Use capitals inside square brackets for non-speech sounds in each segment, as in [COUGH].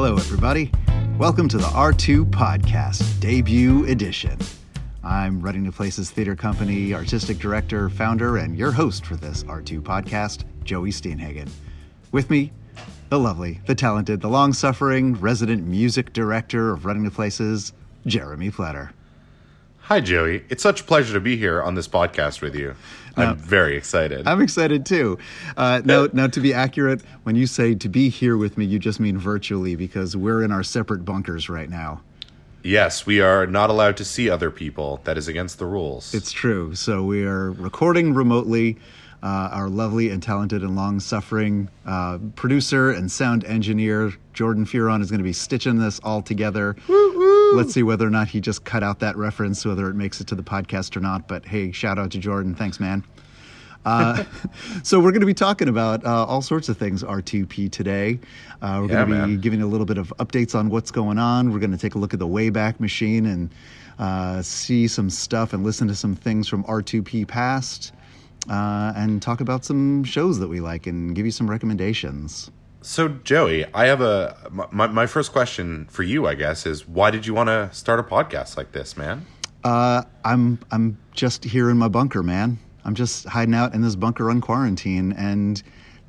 Hello, everybody. Welcome to the R2P Podcast, debut edition. I'm Running to Places Theater Company artistic director, founder, and your host for this R2P podcast, Joey Steinhagen. With me, the lovely, the talented, the long suffering resident music director of Running to Places, Jeremy Pletter. Hi, Joey. It's such a pleasure to be here on this podcast with you. I'm very excited. I'm excited too. Uh, now, now, to be accurate, when you say to be here with me, you just mean virtually because we're in our separate bunkers right now. yes, we are not allowed to see other people. That is against the rules. It's true. So we are recording remotely. Uh, our lovely and talented and long suffering uh, producer and sound engineer, Jordan Furon, is going to be stitching this all together. Let's see whether or not he just cut out that reference, whether it makes it to the podcast or not. But hey, shout out to Jordan. Thanks, man. Uh, [LAUGHS] so we're going to be talking about uh, all sorts of things R2P today. Uh, we're Yeah, going to be man. giving a little bit of updates on what's going on. We're going to take a look at the Wayback Machine and uh, see some stuff and listen to some things from R2P past, uh, and talk about some shows that we like and give you some recommendations. So, Joey, I have a my, my first question for you. I guess is why did you want to start a podcast like this, man? Uh, I'm I'm just here in my bunker, man. I'm just hiding out in this bunker on quarantine, and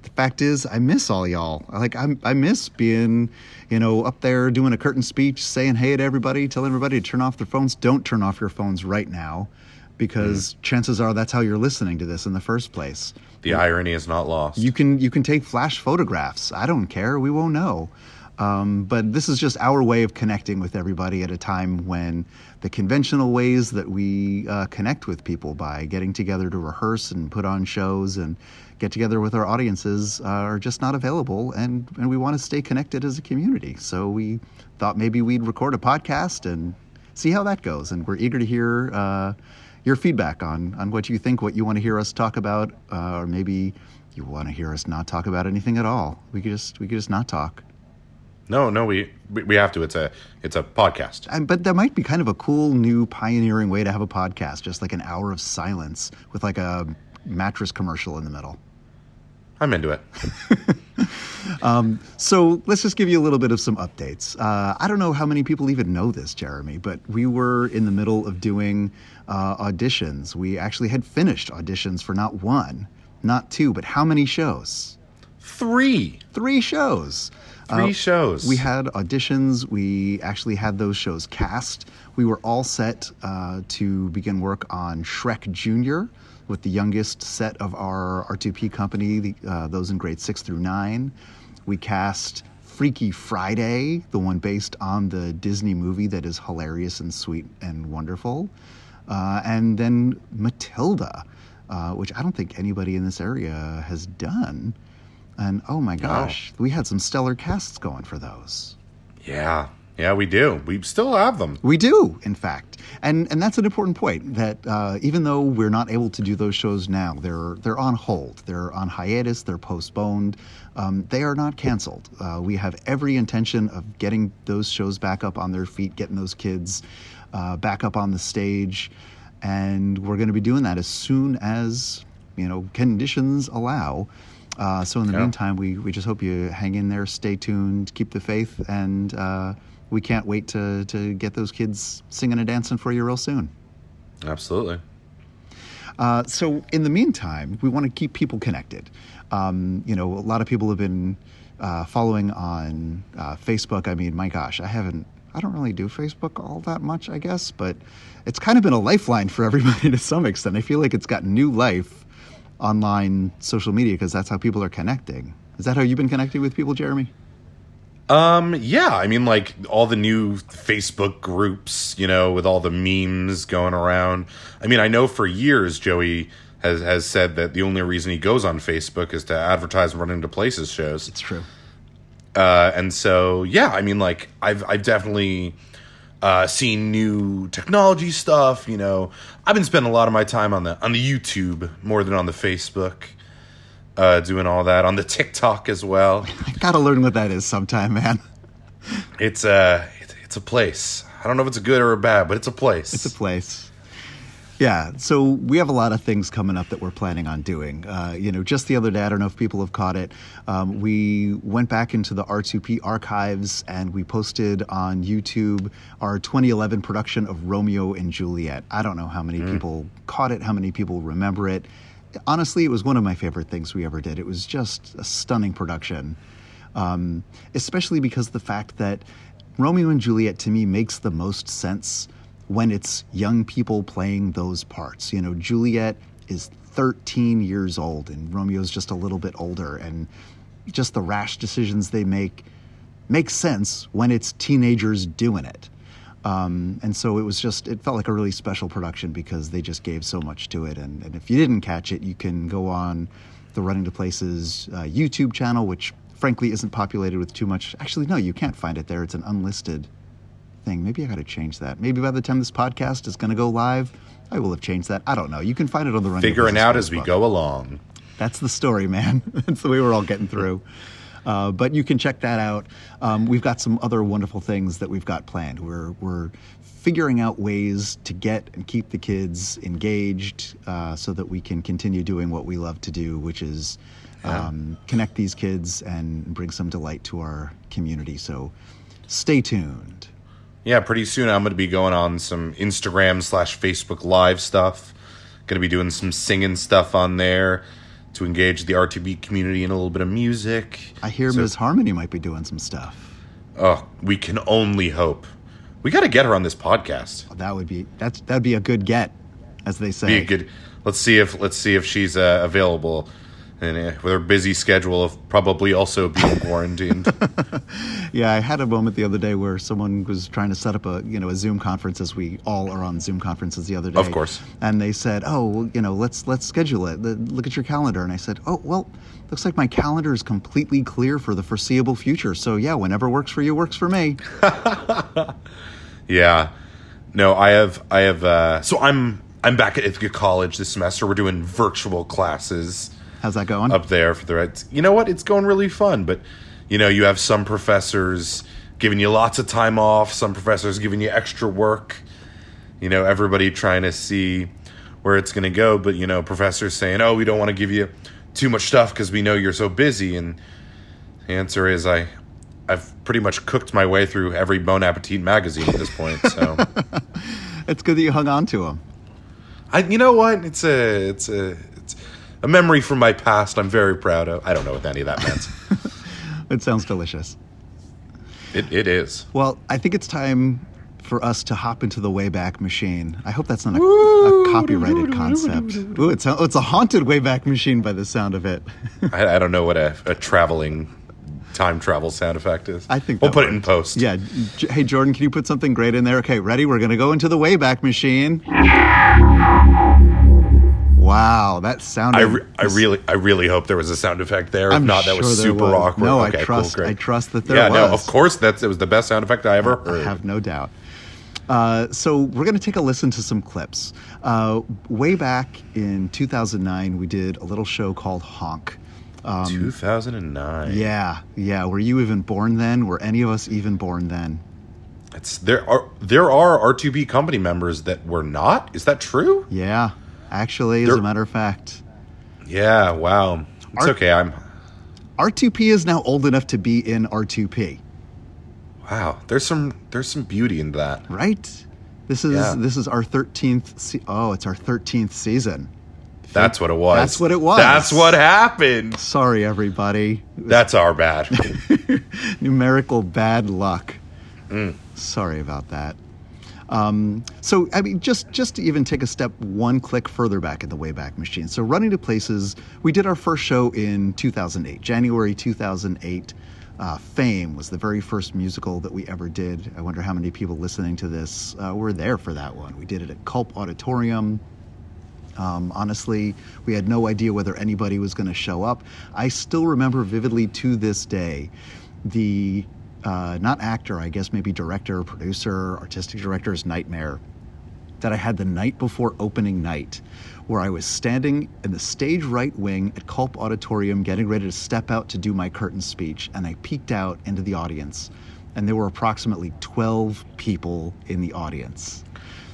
the fact is, I miss all y'all. Like I I miss being, you know, up there doing a curtain speech, saying hey to everybody, telling everybody to turn off their phones. Don't turn off your phones right now, because chances are that's how you're listening to this in the first place. The irony is not lost. You can you can take flash photographs. I don't care. We won't know. Um, but this is just our way of connecting with everybody at a time when the conventional ways that we uh, connect with people by getting together to rehearse and put on shows and get together with our audiences uh, are just not available. And, and we want to stay connected as a community. So we thought maybe we'd record a podcast and see how that goes. And we're eager to hear uh, your feedback on, on what you think, what you want to hear us talk about, uh, or maybe you want to hear us not talk about anything at all. We could just we could just not talk. no, no, we we have to. It's a it's a podcast. And, but that might be kind of a cool new pioneering way to have a podcast, just like an hour of silence with like a mattress commercial in the middle. I'm into it. [LAUGHS] So let's just give you a little bit of some updates. Uh, I don't know how many people even know this, Jeremy, but we were in the middle of doing uh, auditions. We actually had finished auditions for not one, not two, but how many shows? Three, Three shows. three Uh, shows. We had auditions. We actually had those shows cast. We were all set uh, to begin work on Shrek Junior with the youngest set of our R2P company, the, uh, those in grades six through nine. We cast Freaky Friday, the one based on the Disney movie that is hilarious and sweet and wonderful. Uh, and then Matilda, uh, which I don't think anybody in this area has done. And oh my gosh, we had some stellar casts going for those. yeah, yeah, we do. We still have them. We do, in fact, and and that's an important point. That uh, even though we're not able to do those shows now, they're they're on hold, they're on hiatus, they're postponed. Um, they are not canceled. Uh, we have every intention of getting those shows back up on their feet, getting those kids uh, back up on the stage, and we're going to be doing that as soon as you know conditions allow. Uh, so in the Yeah. meantime, we, we just hope you hang in there, stay tuned, keep the faith, and uh, we can't wait to, to get those kids singing and dancing for you real soon. Absolutely. Uh, so in the meantime, we want to keep people connected. Um, you know, a lot of people have been uh, following on uh, Facebook. I mean, my gosh, I haven't. I don't really do Facebook all that much, I guess, but it's kind of been a lifeline for [LAUGHS] everybody to some extent. I feel like it's got new life online social media because that's how people are connecting. Is that how you've been connecting with people, Jeremy? Um, yeah, I mean, like all the new Facebook groups, you know, with all the memes going around. I mean, I know for years Joey has has said that the only reason he goes on Facebook is to advertise and Running to Places shows. It's true. Uh, and so, yeah, I mean, like I've I've definitely uh, seen new technology stuff. You know, I've been spending a lot of my time on the on the YouTube more than on the Facebook, uh, doing all that on the TikTok as well. I gotta learn what that is sometime, man. It's a it's, it's a place. I don't know if it's a good or a bad, but it's a place. It's a place. Yeah, so we have a lot of things coming up that we're planning on doing. Uh, you know, just the other day, I don't know if people have caught it. Um, we went back into the R2P archives and we posted on YouTube our 2011 production of Romeo and Juliet. I don't know how many people caught it, how many people remember it. Honestly, it was one of my favorite things we ever did. It was just a stunning production, um, especially because the fact that Romeo and Juliet to me makes the most sense when it's young people playing those parts. You know, Juliet is 13 years old and Romeo's just a little bit older and just the rash decisions they make make sense when it's teenagers doing it. Um, and so it was just, it felt like a really special production because they just gave so much to it. And, and if you didn't catch it, you can go on the Running to Places uh, YouTube channel, which frankly isn't populated with too much. Actually, no, you can't find it there. It's an unlisted thing. Maybe I got to change that. Maybe by the time this podcast is going to go live, I will have changed that. I don't know. You can find it on the Running to Figuring out as we go along. That's the story, man. [LAUGHS] That's the way we're all getting through. Uh, but you can check that out. Um, we've got some other wonderful things that we've got planned. We're we're figuring out ways to get and keep the kids engaged uh, so that we can continue doing what we love to do, which is um, connect these kids and bring some delight to our community. So stay tuned. Yeah, pretty soon I'm going to be going on some Instagram slash Facebook Live stuff. Going to be doing some singing stuff on there to engage the R2P community in a little bit of music. I hear So- Ms. Harmony might be doing some stuff. Oh, we can only hope. We got to get her on this podcast. That would be that's that'd be a good get, as they say. Be a good. Let's see if let's see if she's uh, available, and uh, with her busy schedule of probably also being [LAUGHS] quarantined. Yeah, I had a moment the other day where someone was trying to set up a you know a Zoom conference, as we all are on Zoom conferences the other day. Of course. And they said, "Oh, well, you know, let's let's schedule it. The- Look at your calendar." And I said, "Oh, well, looks like my calendar is completely clear for the foreseeable future. So yeah, whenever works for you, works for me." [LAUGHS] Yeah. No, I have I have uh so I'm I'm back at Ithaca College this semester. We're doing virtual classes How's that going? up there for the right. You know what? It's going really fun, but you know, you have some professors giving you lots of time off, some professors giving you extra work. You know, everybody trying to see where it's going to go, but you know, professors saying, "Oh, we don't want to give you too much stuff because we know you're so busy." And the answer is I I've pretty much cooked my way through every Bon Appetit magazine at this point. So, [LAUGHS] It's good that you hung on to them. I, you know what? It's a, it's a, a memory from my past. I'm very proud of. I don't know what any of that means. [LAUGHS] It sounds delicious. it, it is. Well, I think it's time for us to hop into the Wayback Machine. I hope that's not a, a copyrighted concept. Ooh, it's a, it's a haunted Wayback Machine by the sound of it. [LAUGHS] I, I don't know what a, a traveling time travel sound effect is. I think we'll put it in post. Yeah. J- Hey, Jordan, can you put something great in there? Okay, ready? We're going to go into the Wayback Machine. Wow, that sounded. I, re- I really I really hope there was a sound effect there. If I'm not, that was sure super was. awkward. No, I trust- Cool. I trust that there was. yeah, no, of course that's it was the best sound effect I ever I heard. have no doubt. Uh, so we're going to take a listen to some clips. Uh, way back in 2009, we did a little show called Honk. Um, 2009. Yeah, yeah. Were you even born then? Were any of us even born then? It's there are there are R2P company members that were not. Is that true? Yeah, actually, as There- a matter of fact, Yeah. Wow. It's Ar- okay. I'm. R2P is now old enough to be in R2P, Wow. There's some there's some beauty in that. right? This is Yeah. this is our 13th. Se- oh, it's our 13th season. That's what it was. That's what it was. That's what happened. Sorry, everybody. That's our bad. [LAUGHS] numerical bad luck. Mm. Sorry about that. Um, so, I mean, just just to even take a step one click further back in the Wayback Machine. So, Running to Places, we did our first show in 2008, January 2008. Uh, Fame was the very first musical that we ever did. I wonder how many people listening to this uh, were there for that one. We did it at Culp Auditorium. Um, honestly, we had no idea whether anybody was going to show up. I still remember vividly to this day the uh, not actor, I guess maybe director, producer, artistic director's nightmare that I had the night before opening night, where I was standing in the stage right wing at Culp Auditorium getting ready to step out to do my curtain speech, and I peeked out into the audience, and there were approximately 12 people in the audience.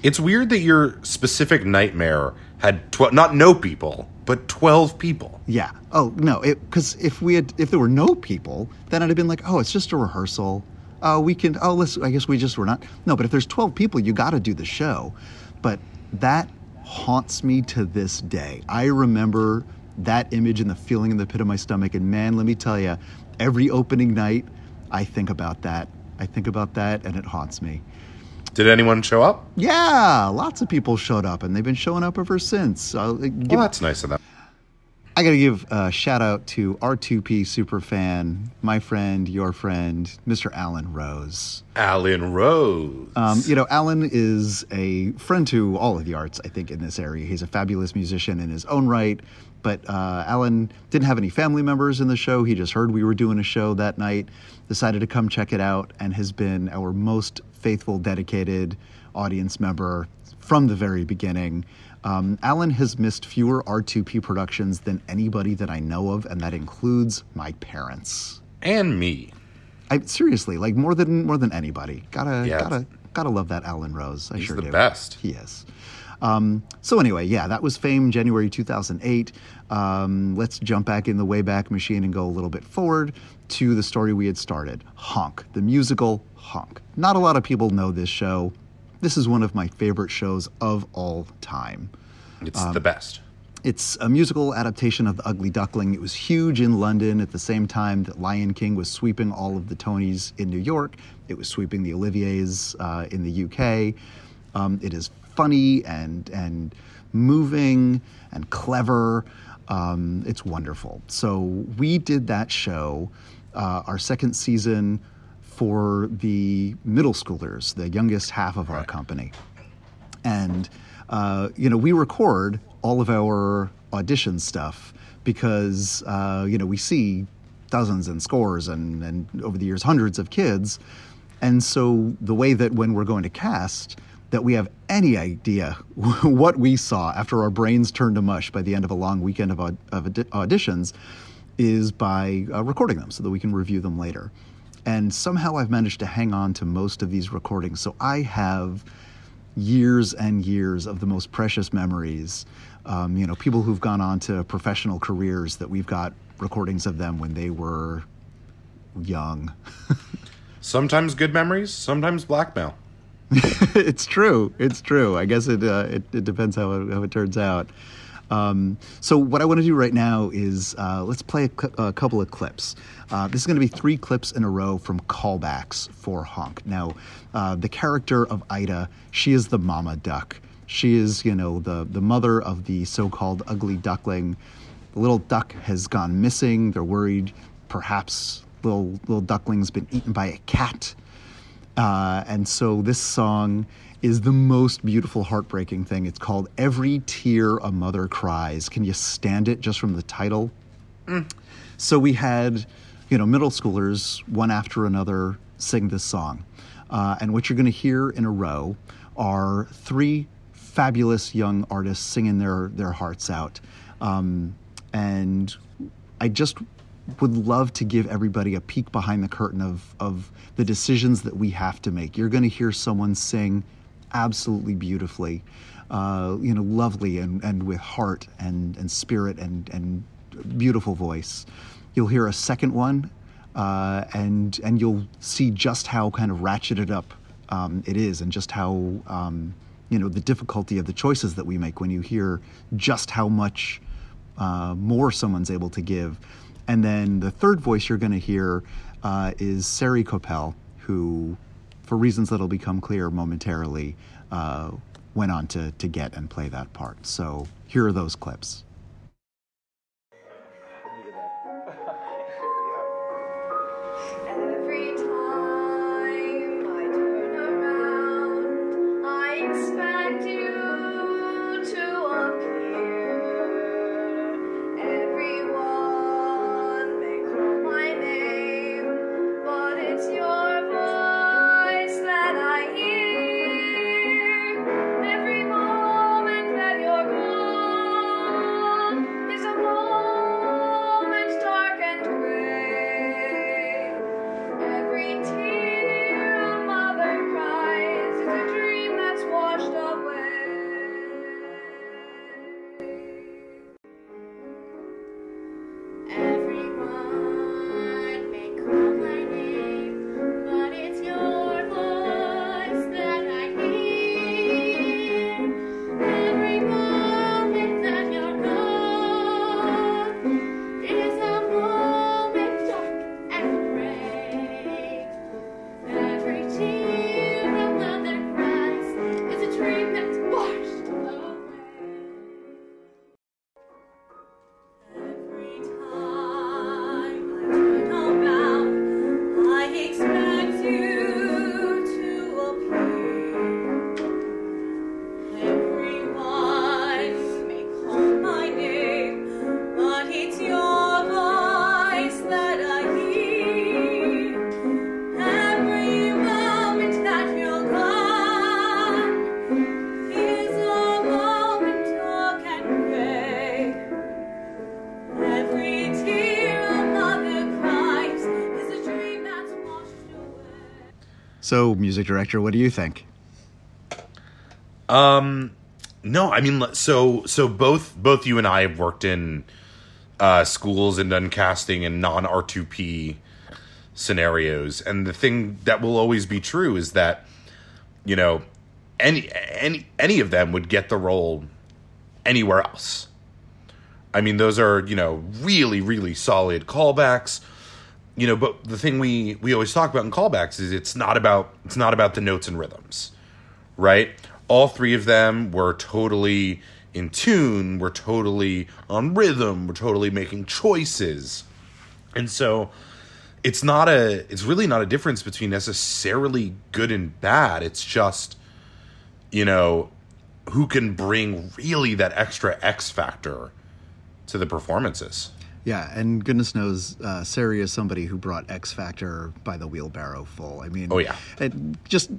It's weird that your specific nightmare had tw- not no people, but 12 people. Yeah. Oh no, because if we had, if there were no people, then I'd have been like, oh, it's just a rehearsal. Oh, we can. Oh, let's. I guess we just were not. No, but if there's 12 people, you got to do the show. But that haunts me to this day. I remember that image and the feeling in the pit of my stomach. And man, let me tell you, every opening night, I think about that. I think about that, and it haunts me. Did anyone show up? Yeah, lots of people showed up, and they've been showing up ever since. Uh, give- Well, that's nice of them. I got to give a shout out to R2P superfan, my friend, your friend, Mr. Alan Rose. Alan Rose. Um, you know, Alan is a friend to all of the arts, I think, in this area. He's a fabulous musician in his own right. But uh, Alan didn't have any family members in the show. He just heard we were doing a show that night, decided to come check it out, and has been our most faithful, dedicated audience member from the very beginning. Um, Alan has missed fewer R2P productions than anybody that I know of, and that includes my parents. and me. I seriously like more than more than anybody. Gotta Yeah. gotta gotta love that Alan Rose. I He's sure the do. best. He is. Um, so anyway, yeah, that was Fame, January 2008. Um, let's jump back in the Wayback Machine and go a little bit forward to the story we had started. Honk, the musical Honk. Not a lot of people know this show. This is one of my favorite shows of all time. It's Um, the best. It's a musical adaptation of The Ugly Duckling. It was huge in London at the same time that Lion King was sweeping all of the Tonys in New York. It was sweeping the Olivier's uh, in the UK. Um, it is funny and and moving and clever. Um, it's wonderful. So we did that show, uh, our second season, for the middle schoolers, the youngest half of our company. And uh, you know we record all of our audition stuff because uh, you know we see dozens and scores and, and over the years hundreds of kids. And so the way that when we're going to cast that we have any idea [LAUGHS] what we saw after our brains turned to mush by the end of a long weekend of, aud- of audi- auditions is by uh, recording them so that we can review them later and somehow i've managed to hang on to most of these recordings so i have years and years of the most precious memories. Um, you know, people who've gone on to professional careers that we've got recordings of them when they were young. [LAUGHS] Sometimes good memories, sometimes blackmail. [LAUGHS] it's true. It's true. I guess it uh, it, it depends how it, how it turns out. Um, so what I want to do right now is uh, let's play a, cl- a couple of clips. Uh, this is going to be three clips in a row from callbacks for Honk. Now, uh, the character of Ida, she is the mama duck. She is, you know, the the mother of the so-called ugly duckling. The little duck has gone missing. They're worried, perhaps little little duckling's been eaten by a cat. Uh, and so this song is the most beautiful, heartbreaking thing. It's called Every Tear a Mother Cries. Can you stand it just from the title? So we had, you know, middle schoolers, one after another, sing this song. Uh, and what you're going to hear in a row are three fabulous young artists singing their, their hearts out. Um, and I just would love to give everybody a peek behind the curtain of, of the decisions that we have to make. You're going to hear someone sing absolutely beautifully, uh, you know, lovely and, and with heart and, and spirit and, and beautiful voice. You'll hear a second one, uh, and and you'll see just how kind of ratcheted up um, it is, and just how um, you know the difficulty of the choices that we make when you hear just how much uh, more someone's able to give. And then the third voice you're going to hear uh, is Sari Coppell, who, for reasons that'll become clear momentarily, uh, went on to, to get and play that part. So here are those clips. So, music director, what do you think? No, I mean, so so both both you and I have worked in uh, schools and done casting and non R two P scenarios, and the thing that will always be true is that you know any any any of them would get the role anywhere else. I mean, those are you know really really solid callbacks. You know, but the thing we we always talk about in callbacks is it's not about it's not about the notes and rhythms right? All three of them were totally in tune, were totally on rhythm, were totally making choices. And so it's not a it's really not a difference between necessarily good and bad. It's just you know who can bring really that extra X factor to the performances. Yeah, and goodness knows, uh, Sari is somebody who brought X Factor by the wheelbarrow full. I mean, Oh, yeah. and just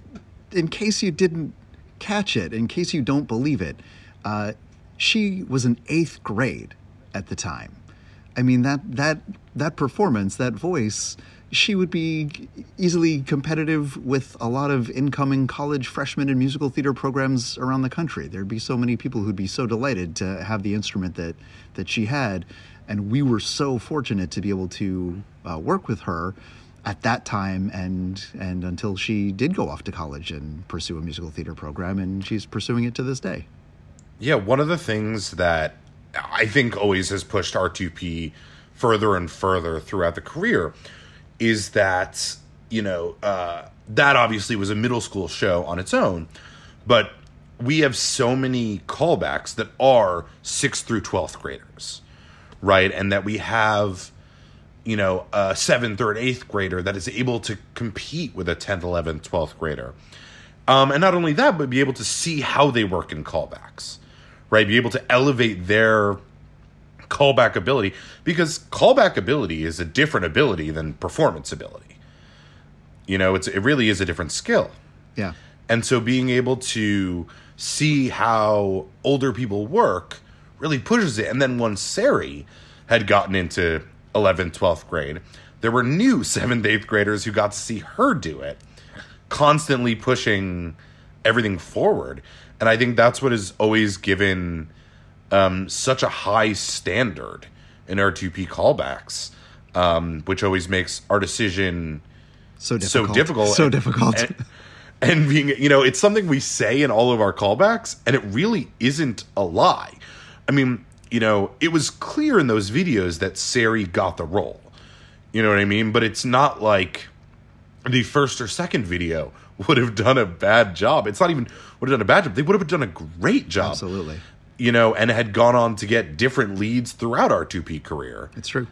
in case you didn't catch it, in case you don't believe it, uh, she was in eighth grade at the time. I mean that that that performance, that voice, she would be easily competitive with a lot of incoming college freshmen in musical theater programs around the country. There'd be so many people who'd be so delighted to have the instrument that that she had, and we were so fortunate to be able to uh, work with her at that time and and until she did go off to college and pursue a musical theater program, and she's pursuing it to this day. Yeah, one of the things that I think always has pushed R2P further and further throughout the career is that, you know, uh, that obviously was a middle school show on its own, but we have so many callbacks that are 6th through 12th graders, right? And that we have, you know, a 7th or 8th grader that is able to compete with a 10th, 11th, 12th grader. Um, and not only that, but be able to see how they work in callbacks, right? Be able to elevate their callback ability because callback ability is a different ability than performance ability. You know, it's it really is a different skill. Yeah. And so being able to see how older people work really pushes it. And then once Sari had gotten into 11th, 12th grade, there were new [LAUGHS] 7th, 8th graders who got to see her do it, constantly pushing everything forward. And I think that's what has always given um, such a high standard in R2P callbacks, um, which always makes our decision So difficult. so difficult. So difficult. And, and being, you know, it's something we say in all of our callbacks, and it really isn't a lie. I mean, you know, it was clear in those videos that Sari got the role. You know what I mean? But it's not like the first or second video [LAUGHS] would have done a bad job. It's not even would have done a bad job. They would have done a great job. Absolutely. You know, and had gone on to get different leads throughout R2P career. It's true.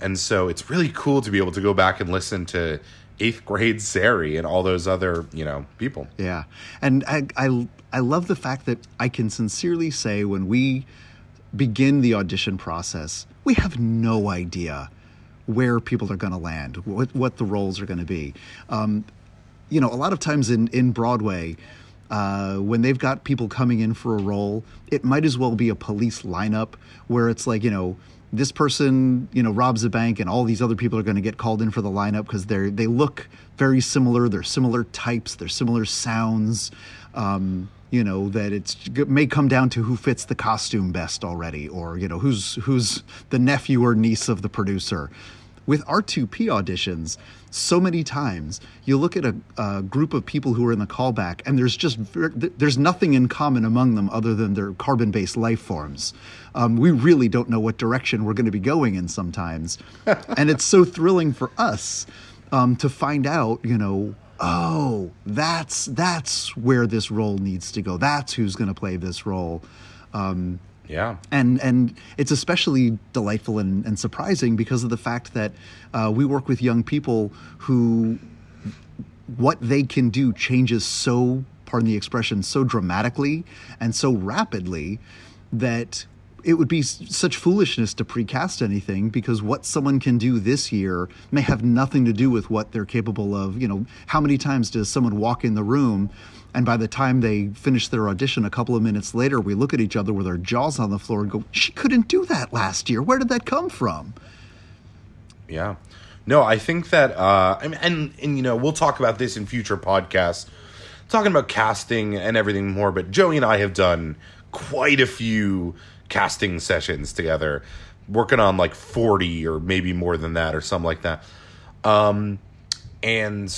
And so it's really cool to be able to go back and listen to eighth grade Sari and all those other, you know, people. Yeah, and I, I I love the fact that I can sincerely say when we begin the audition process, we have no idea where people are going to land, what what the roles are going to be. Um, you know, a lot of times in in Broadway. Uh, when they've got people coming in for a role, it might as well be a police lineup where it's like, you know, this person, you know, robs a bank and all these other people are going to get called in for the lineup because they're they look very similar. They're similar types. They're similar sounds. Um, you know that it's it may come down to who fits the costume best already, or you know who's who's the nephew or niece of the producer. With R2P auditions, so many times you look at a, a group of people who are in the callback, and there's just there's nothing in common among them other than their carbon-based life forms. Um, we really don't know what direction we're going to be going in sometimes, [LAUGHS] and it's so thrilling for us um, to find out, you know, oh, that's that's where this role needs to go. That's who's going to play this role. Yeah. And and it's especially delightful and, and surprising because of the fact that uh, we work with young people who what they can do changes so pardon the expression so dramatically and so rapidly that it would be such foolishness to precast anything because what someone can do this year may have nothing to do with what they're capable of you know how many times does someone walk in the room and by the time they finish their audition a couple of minutes later we look at each other with our jaws on the floor and go she couldn't do that last year where did that come from Yeah. No, I think that, uh, mean, and and you know, we'll talk about this in future podcasts, talking about casting and everything more. But Joey and I have done quite a few casting sessions together, working on like forty or maybe more than that or something like that. Um, and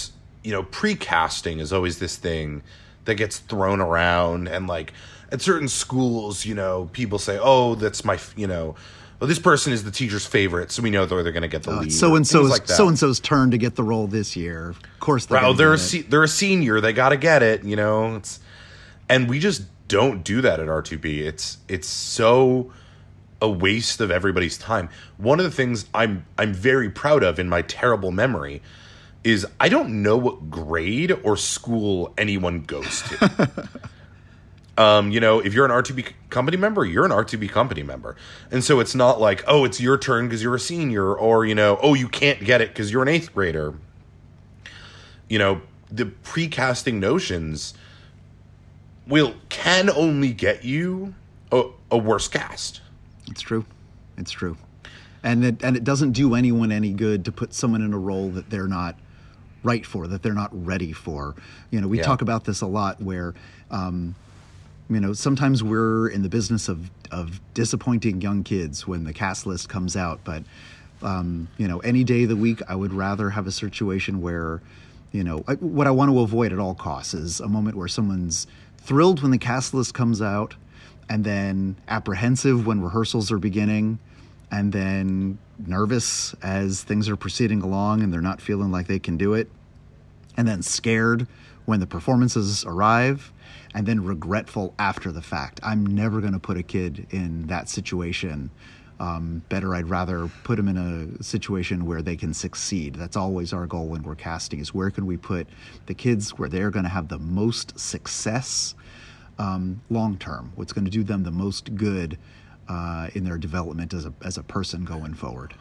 you know, pre-casting is always this thing that gets thrown around, and like at certain schools, you know, people say, "Oh, that's my," you know. Well, this person is the teacher's favorite, so we know that they're going to get the uh, lead. So and like so and so's turn to get the role this year. Of course, they're Right, oh, they're a se- they're a senior. They got to get it. You know, it's and we just don't do that at R2P. It's it's so a waste of everybody's time. One of the things I'm I'm very proud of in my terrible memory is I don't know what grade or school anyone goes to. [LAUGHS] um, you know, if you're an R2P c- company member, you're an R2P company member. And so it's not like, oh, it's your turn because you're a senior, or, you know, oh, you can't get it because you're an eighth grader you know the precasting notions will can only get you a, a worse cast It's true. It's true. And it and it doesn't do anyone any good to put someone in a role that they're not right for, that they're not ready for. You know, we Yeah. talk about this a lot where um, you know, sometimes we're in the business of of disappointing young kids when the cast list comes out, but um, you know, any day of the week, I would rather have a situation where, you know, I, what I want to avoid at all costs is a moment where someone's thrilled when the cast list comes out, and then apprehensive when rehearsals are beginning, and then nervous as things are proceeding along and they're not feeling like they can do it, and then scared when the performances arrive, and then regretful after the fact. I'm never going to put a kid in that situation. Um, better, I'd rather put them in a situation where they can succeed. That's always our goal when we're casting: is where can we put the kids where they're going to have the most success um, long term. What's going to do them the most good uh, in their development as a as a person going forward.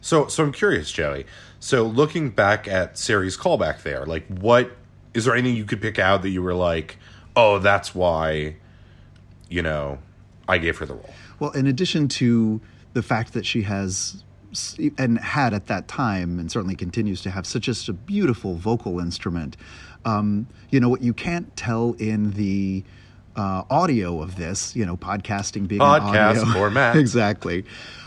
so so i'm curious joey so looking back at Sari's callback there like what is there anything you could pick out that you were like oh that's why you know i gave her the role Well, in addition to the fact that she has and had at that time, and certainly continues to have such just a beautiful vocal instrument, um, you know, what you can't tell in the uh, audio of this, you know, podcasting being Podcast audio- [LAUGHS] format. exactly,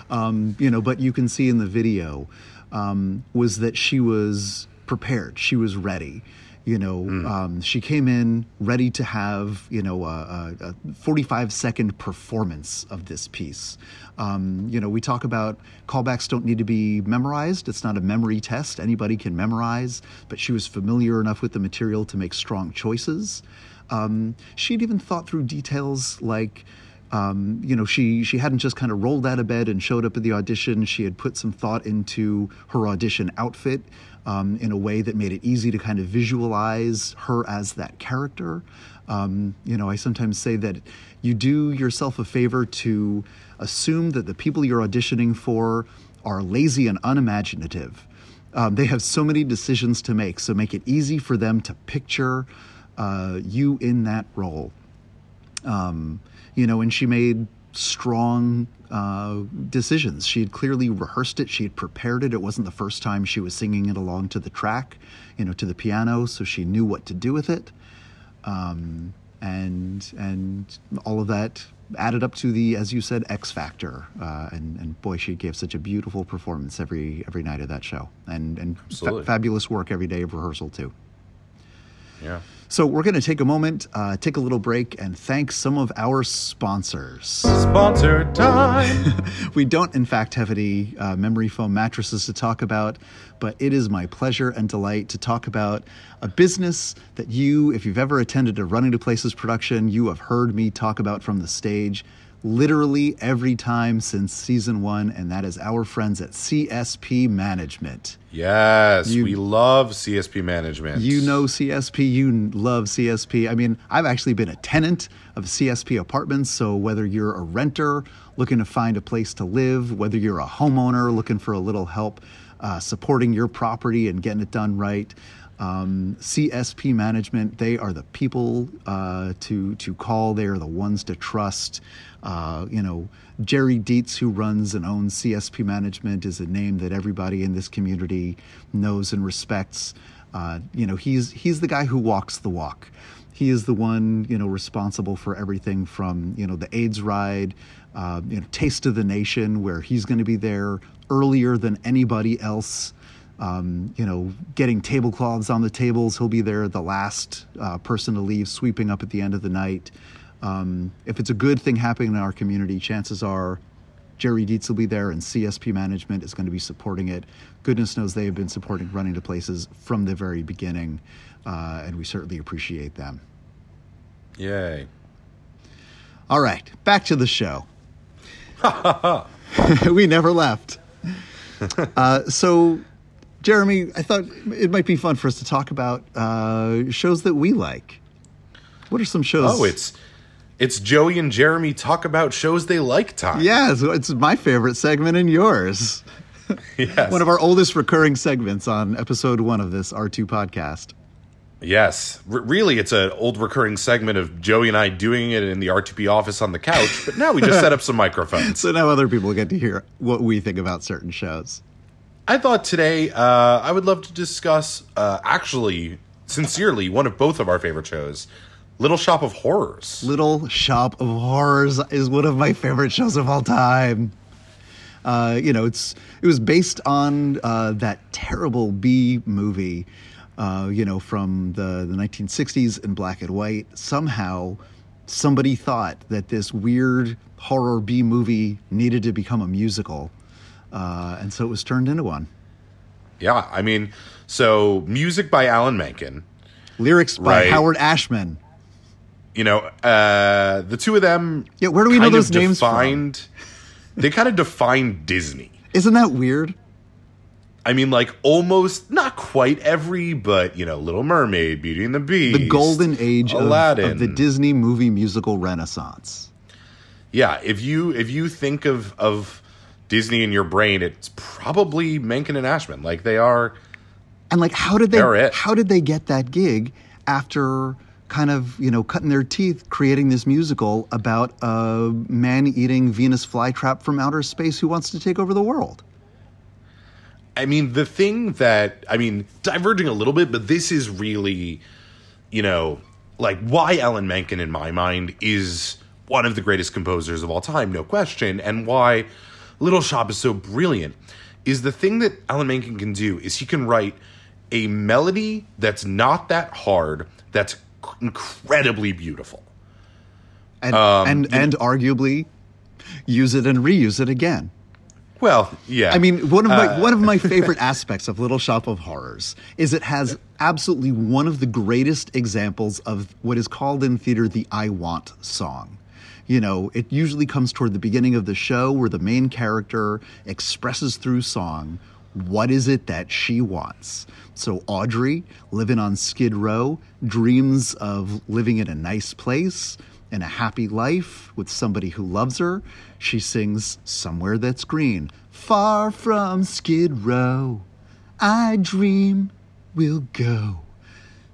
um, you know, but you can see in the video um, was that she was prepared, she was ready. You know, um, she came in ready to have you know a, a, a 45 second performance of this piece. Um, you know, we talk about callbacks don't need to be memorized. It's not a memory test. Anybody can memorize, but she was familiar enough with the material to make strong choices. Um, she'd even thought through details like um, you know, she she hadn't just kind of rolled out of bed and showed up at the audition. She had put some thought into her audition outfit um, in a way that made it easy to kind of visualize her as that character. Um, you know, I sometimes say that you do yourself a favor to assume that the people you're auditioning for are lazy and unimaginative. Um, they have so many decisions to make, so make it easy for them to picture uh, you in that role um, you know, and she made strong uh, decisions. She had clearly rehearsed it. She had prepared it. It wasn't the first time she was singing it along to the track, you know, to the piano, so she knew what to do with it. Um, and and all of that added up to the, as you said, X Factor. Uh, and and boy, she gave such a beautiful performance every every night of that show, and and fa- fabulous work every day of rehearsal too. yeah So we're going to take a moment, uh, take a little break, and thank some of our sponsors. sponsored time [LAUGHS] We don't, in fact, have any uh, memory foam mattresses to talk about, but it is my pleasure and delight to talk about a business that you, if you've ever attended a Running to Places production, you have heard me talk about from the stage literally every time since season one, and that is our friends at CSP Management. yes You- we love csp management You know CSP, you love CSP. I mean, I've actually been a tenant of CSP apartments, so whether you're a renter looking to find a place to live, whether you're a homeowner looking for a little help uh, supporting your property and getting it done right, Um, CSP management, they are the people uh, to to call. They are the ones to trust. Uh, you know, Jerry Dietz, who runs and owns CSP Management, is a name that everybody in this community knows and respects. Uh, you know, he's he's the guy who walks the walk. He is the one, you know, responsible for everything from you know the AIDS ride, uh, you know, Taste of the Nation, where he's going to be there earlier than anybody else. Um, you know, getting tablecloths on the tables. He'll be there, the last uh, person to leave, sweeping up at the end of the night. Um, if it's a good thing happening in our community, chances are Jerry Dietz will be there and CSP Management is going to be supporting it. Goodness knows they have been supporting Running to Places from the very beginning, uh, and we certainly appreciate them. Yay. All right, back to the show. [LAUGHS] [LAUGHS] we never left. [LAUGHS] Uh, so, Jeremy, I thought it might be fun for us to talk about uh, shows that we like. What are some shows? Oh, it's it's Joey and Jeremy talk about shows they like time. yeah, it's, it's my favorite segment and yours. [LAUGHS] Yes. One of our oldest recurring segments on episode one of this R2P podcast. Yes. R- really, it's an old recurring segment of Joey and I doing it in the R2P office on the couch, but now we just set up some [LAUGHS] microphones. So now other people get to hear what we think about certain shows. I thought today uh, I would love to discuss, uh, actually, sincerely, one of both of our favorite shows, Little Shop of Horrors. Little Shop of Horrors is one of my favorite shows of all time. Uh, you know, it's it was based on uh, that terrible B movie, uh, you know, from the, the 1960s in black and white. Somehow, somebody thought that this weird horror B movie needed to become a musical, uh, and so it was turned into one. Yeah, I mean, so music by Alan Menken. Lyrics by Right. Howard Ashman. You know, uh, the two of them. Yeah, where do we know those names from? They kind of defined Disney. Isn't that weird? I mean, like almost not quite every, but you know, Little Mermaid, Beauty and the Beast, The golden age of, Aladdin. of the Disney movie musical renaissance. Yeah, if you if you think of of Disney in your brain, it's probably Menken and Ashman. Like they are. And like, how did they? How did they get that gig after kind of you know cutting their teeth creating this musical about a man eating Venus flytrap from outer space who wants to take over the world? I mean, the thing that I mean, diverging a little bit, but this is really, you know, like why Alan Menken in my mind is one of the greatest composers of all time, no question, and why Little Shop is so brilliant is the thing that Alan Menken can do is he can write a melody that's not that hard, that's incredibly beautiful. And Um, and and arguably use it and reuse it again. Well, yeah. I mean, one of my Uh, one of my [LAUGHS] favorite aspects of Little Shop of Horrors is it has absolutely one of the greatest examples of what is called in theater the I want song. You know, it usually comes toward the beginning of the show where the main character expresses through song what is it that she wants. So Audrey, living on Skid Row, dreams of living in a nice place and a happy life with somebody who loves her. She sings Somewhere That's Green. Far from Skid Row, I dream we'll go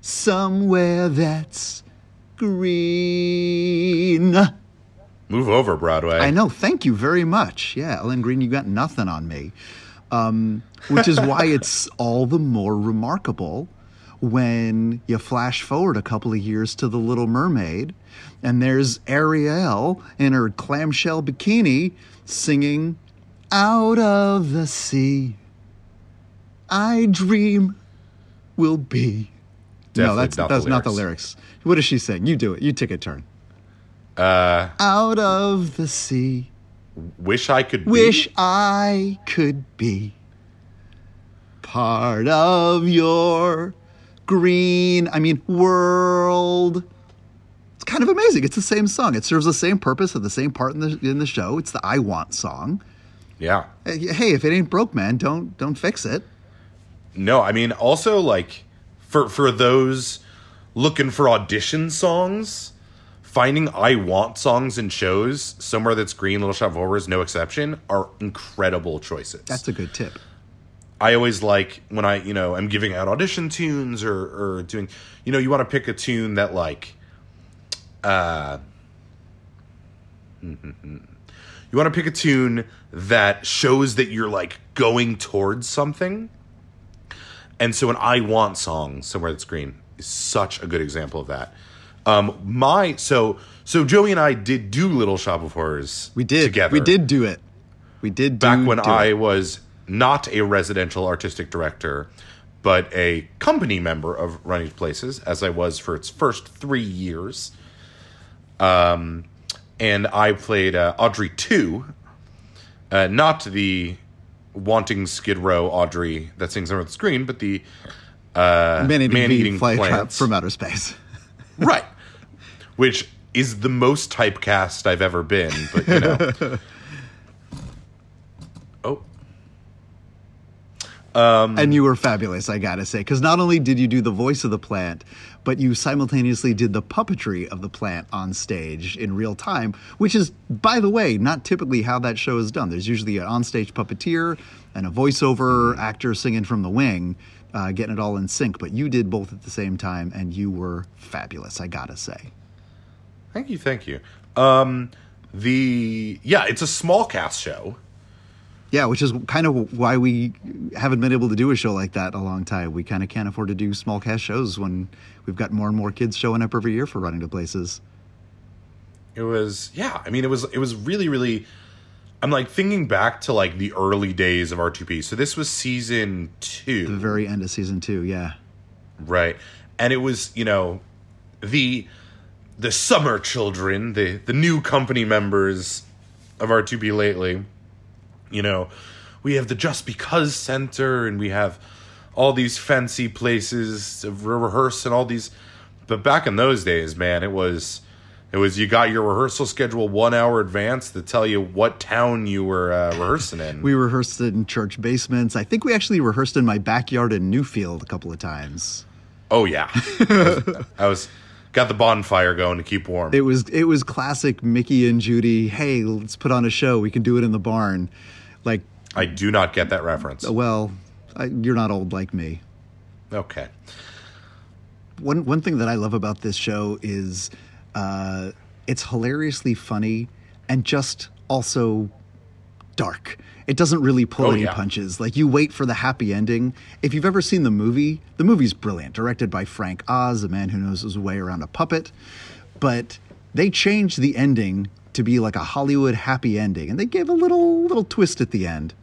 somewhere that's green. move over Broadway. I know. Thank you very much. Yeah, Ellen Greene, you got nothing on me. Um, which is why [LAUGHS] it's all the more remarkable when you flash forward a couple of years to The Little Mermaid, and there's Ariel in her clamshell bikini singing, Out of the sea, I dream will be. no, that's, not the not the lyrics. What is she saying? You do it. You take a turn. Uh, Out of the sea. Wish I could be- Wish I could be part of your green, I mean, world. It's kind of amazing. It's the same song. It serves the same purpose at the same part in the in the show. It's the I want song. Yeah. Hey, if it ain't broke, man, don't don't fix it. No, I mean also like for for those looking for audition songs, finding I want songs and shows, somewhere that's green, Little Shop of Horrors, no exception, are incredible choices. That's a good tip. I always like when I, you know, I'm giving out audition tunes or or doing, you know, you want to pick a tune that like, uh, you want to pick a tune that shows that you're like going towards something. And so an I Want song, Somewhere That's Green, is such a good example of that. Um, my so so Joey and I did do Little Shop of Horrors. We did. together. We did do it. We did do, back when I it. was not a residential artistic director, but a company member of Running Places, as I was for its first three years. Um, and I played uh, Audrey two, uh, not the wanting Skid Row Audrey that sings on the screen, but the uh, man-eating fly plants. from outer space. Right, which is the most typecast I've ever been. But you know, [LAUGHS] oh. Um. and you were fabulous, I gotta say, because not only did you do the voice of the plant, but you simultaneously did the puppetry of the plant on stage in real time, which is, by the way, not typically how that show is done. There's usually an onstage puppeteer and a voiceover hmm. actor singing from the wing, uh, getting it all in sync. But you did both at the same time, and you were fabulous, I gotta say. Thank you, thank you. Um, the yeah, it's a small cast show. Yeah, which is kind of why we haven't been able to do a show like that a long time. We kind of can't afford to do small cast shows when we've got more and more kids showing up every year for running to places. It was yeah, I mean it was it was really really. I'm like thinking back to like the early days of R2P. So this was season two. The very end of season two, yeah. Right. And it was, you know, the the summer children, the the new company members of R2P lately. You know, we have the Just Be Cause Center and we have all these fancy places to rehearse and all these but back in those days, man, it was it was you got your rehearsal schedule one hour advance to tell you what town you were uh, rehearsing in. We rehearsed in church basements. I think we actually rehearsed in my backyard in Newfield a couple of times. oh yeah, I was, I was got the bonfire going to keep warm. It was it was classic Mickey and Judy. Hey, let's put on a show. We can do it in the barn. Like, I do not get that reference. well, I, you're not old like me. Okay. one one thing that I love about this show is uh, it's hilariously funny and just also dark. It doesn't really pull Oh, any yeah. punches. Like you wait for the happy ending. If you've ever seen the movie, the movie's brilliant, directed by Frank Oz, a man who knows his way around a puppet. But they changed the ending to be like a Hollywood happy ending, and they gave a little little twist at the end.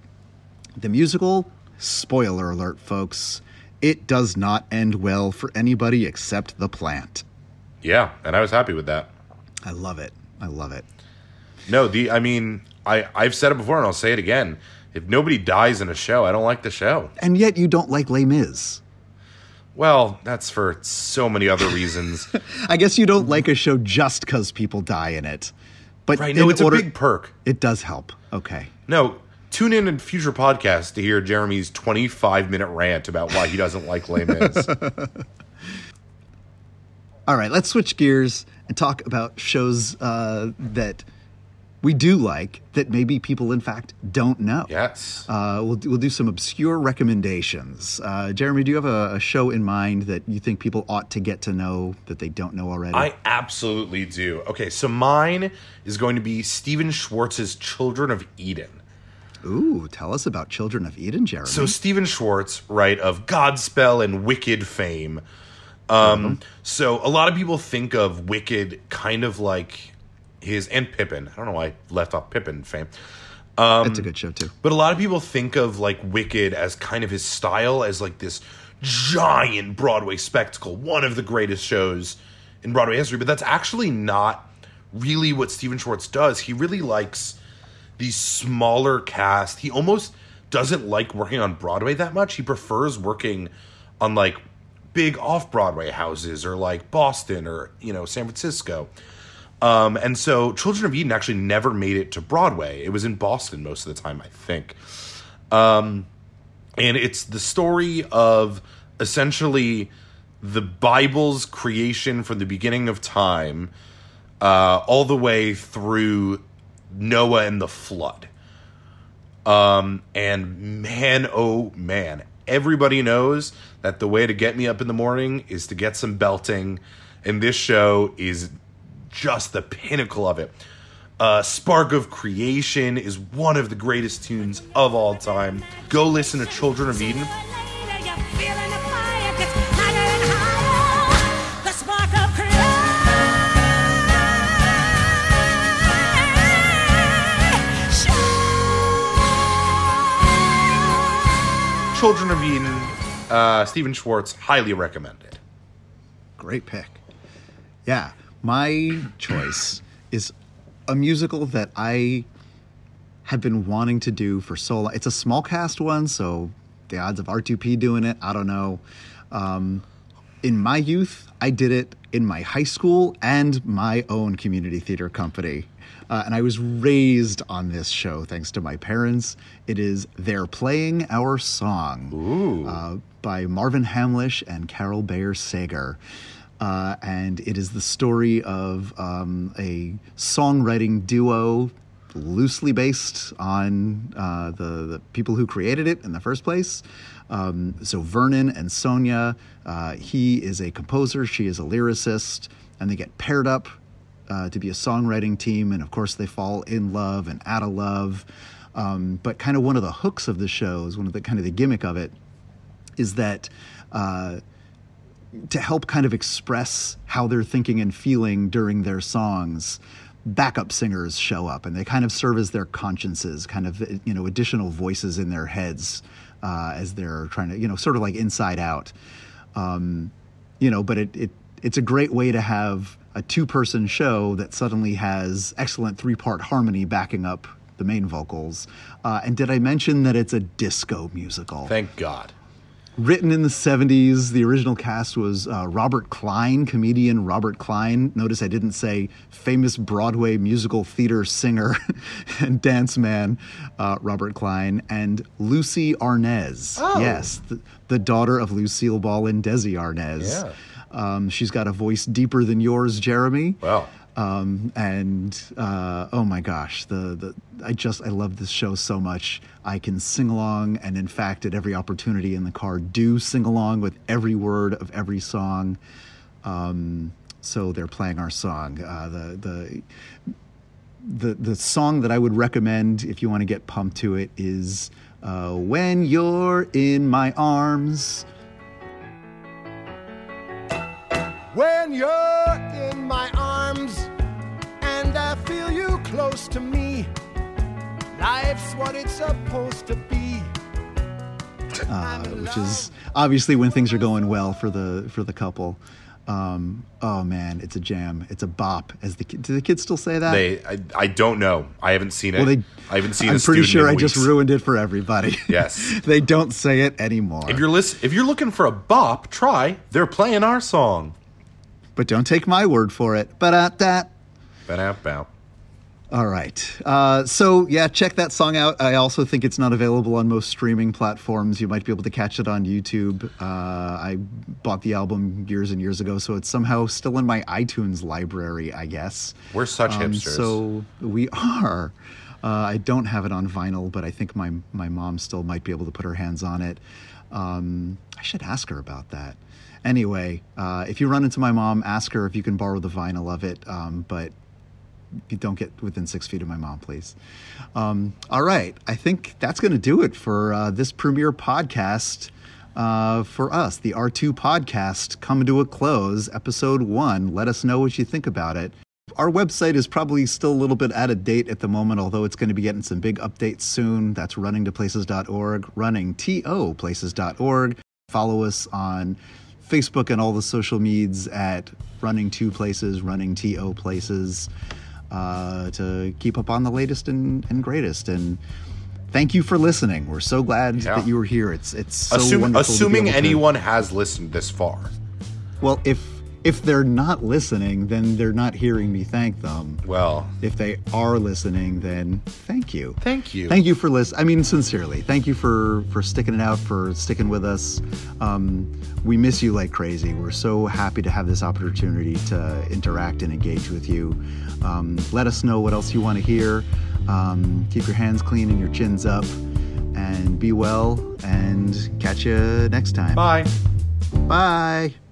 The musical, spoiler alert, folks, it does not end well for anybody except the plant. Yeah, and I was happy with that. I love it. I love it. No, the I mean, I I've said it before and I'll say it again. If nobody dies in a show, I don't like the show. And yet you don't like Les Mis. Well, that's for so many other reasons. [LAUGHS] I guess you don't like a show just because people die in it. But right? No, it's order- a big perk. It does help. Okay. No, tune in in future podcasts to hear Jeremy's 25 minute rant about why he doesn't like Les Mis. [LAUGHS] All right, let's switch gears and talk about shows uh, that we do like that maybe people, in fact, don't know. yes. Uh, we'll, we'll do some obscure recommendations. Uh, Jeremy, do you have a, a show in mind that you think people ought to get to know that they don't know already? I absolutely do. Okay, so mine is going to be Stephen Schwartz's Children of Eden. Ooh, tell us about Children of Eden, Jeremy. So Stephen Schwartz, right, of Godspell and Wicked fame. Um, So a lot of people think of Wicked kind of like his and Pippin. I don't know why I left off Pippin fame. Um, That's a good show, too. But a lot of people think of like Wicked as kind of his style as like this giant Broadway spectacle, one of the greatest shows in Broadway history. But that's actually not really what Stephen Schwartz does. He really likes these smaller cast. He almost doesn't like working on Broadway that much. He prefers working on like big off Broadway houses or like Boston or, you know, San Francisco. Um, and so Children of Eden actually never made it to Broadway. It was in Boston most of the time, I think. Um, and it's the story of essentially the Bible's creation from the beginning of time uh, all the way through Noah and the flood. Um, and man, oh man, everybody knows that the way to get me up in the morning is to get some belting, and this show is just the pinnacle of it. Uh, Spark of Creation is one of the greatest tunes of all time. Go listen to Children of Eden. Children of Eden, uh, Stephen Schwartz, highly recommended. Great pick. Yeah, my choice is a musical that I had been wanting to do for so long. It's a small cast one, so the odds of R2P doing it, I don't know. Um, in my youth, I did it in my high school and my own community theater company. Uh, and I was raised on this show thanks to my parents. It is They're Playing Our Song Ooh. uh, by Marvin Hamlisch and Carol Bayer Sager. Uh, and it is the story of um, a songwriting duo loosely based on uh, the, the people who created it in the first place. Um, so Vernon and Sonia, uh, he is a composer, she is a lyricist, and they get paired up uh, to be a songwriting team, and of course they fall in love and out of love. Um, but kind of one of the hooks of the show is one of the kind of the gimmick of it is that uh, to help kind of express how they're thinking and feeling during their songs backup singers show up and they kind of serve as their consciences kind of you know additional voices in their heads uh, as they're trying to you know sort of like inside out um, you know but it, it it's a great way to have a two person show that suddenly has excellent three part harmony backing up the main vocals uh, and did i mention that it's a disco musical Thank God. written in the 70s. The original cast was uh, Robert Klein, comedian Robert Klein. Notice I didn't say famous Broadway musical theater singer [LAUGHS] and dance man uh, Robert Klein, and Lucie Arnaz. Oh. Yes, the, the daughter of Lucille Ball and Desi Arnaz. Yeah. Um, she's got a voice deeper than yours, Jeremy. Wow. Um, and uh, oh my gosh, the, the I just I love this show so much. I can sing along, and in fact, at every opportunity in the car, do sing along with every word of every song. Um, so they're playing our song. Uh, the the the the song that I would recommend if you want to get pumped to it is uh, "When You're in My Arms." When you're in my arms and I feel you close to me, life's what it's supposed to be. uh, which is obviously when things are going well for the for the couple. Um, oh man, it's a jam. It's a bop. As the do the kids still say that? They, I, I don't know. I haven't seen it. well, they. I haven't seen. I'm a pretty sure in I just ruined it for everybody. [LAUGHS] Yes. [LAUGHS] they don't say it anymore. If you're listen, if you're looking for a bop, try. They're playing our song. But don't take my word for it. But at that. Ba-da-bow. All right. Uh, so, yeah, check that song out. I also think it's not available on most streaming platforms. You might be able to catch it on YouTube. Uh, I bought the album years and years ago, so it's somehow still in my iTunes library, I guess. We're such Um, hipsters. So we are. Uh, I don't have it on vinyl, but I think my my mom still might be able to put her hands on it. Um, I should ask her about that. Anyway, uh, if you run into my mom, ask her if you can borrow the vinyl of it. Um, but don't get within six feet of my mom, please. Um, all right, I think that's going to do it for uh, this premiere podcast uh, for us. The R2 podcast coming to a close, episode one. Let us know what you think about it. Our website is probably still a little bit out of date at the moment, although it's going to be getting some big updates soon. That's runningtoplaces.org, runningtoplaces.org. Follow us on Facebook and all the social meds at Running Two Places, Running TO Places, uh, to keep up on the latest and, and greatest. And thank you for listening. We're so glad Yeah. that you were here. It's it's so Assume, wonderful assuming able to- anyone has listened this far. well, if if they're not listening, then they're not hearing me thank them. Well, If they are listening, then thank you. thank you. Thank you for listening. I mean, sincerely, thank you for for sticking it out, for sticking with us. Um, we miss you like crazy. We're so happy to have this opportunity to interact and engage with you. Um, let us know what else you want to hear. Um, keep your hands clean and your chins up, and be well. And catch you next time. Bye. Bye.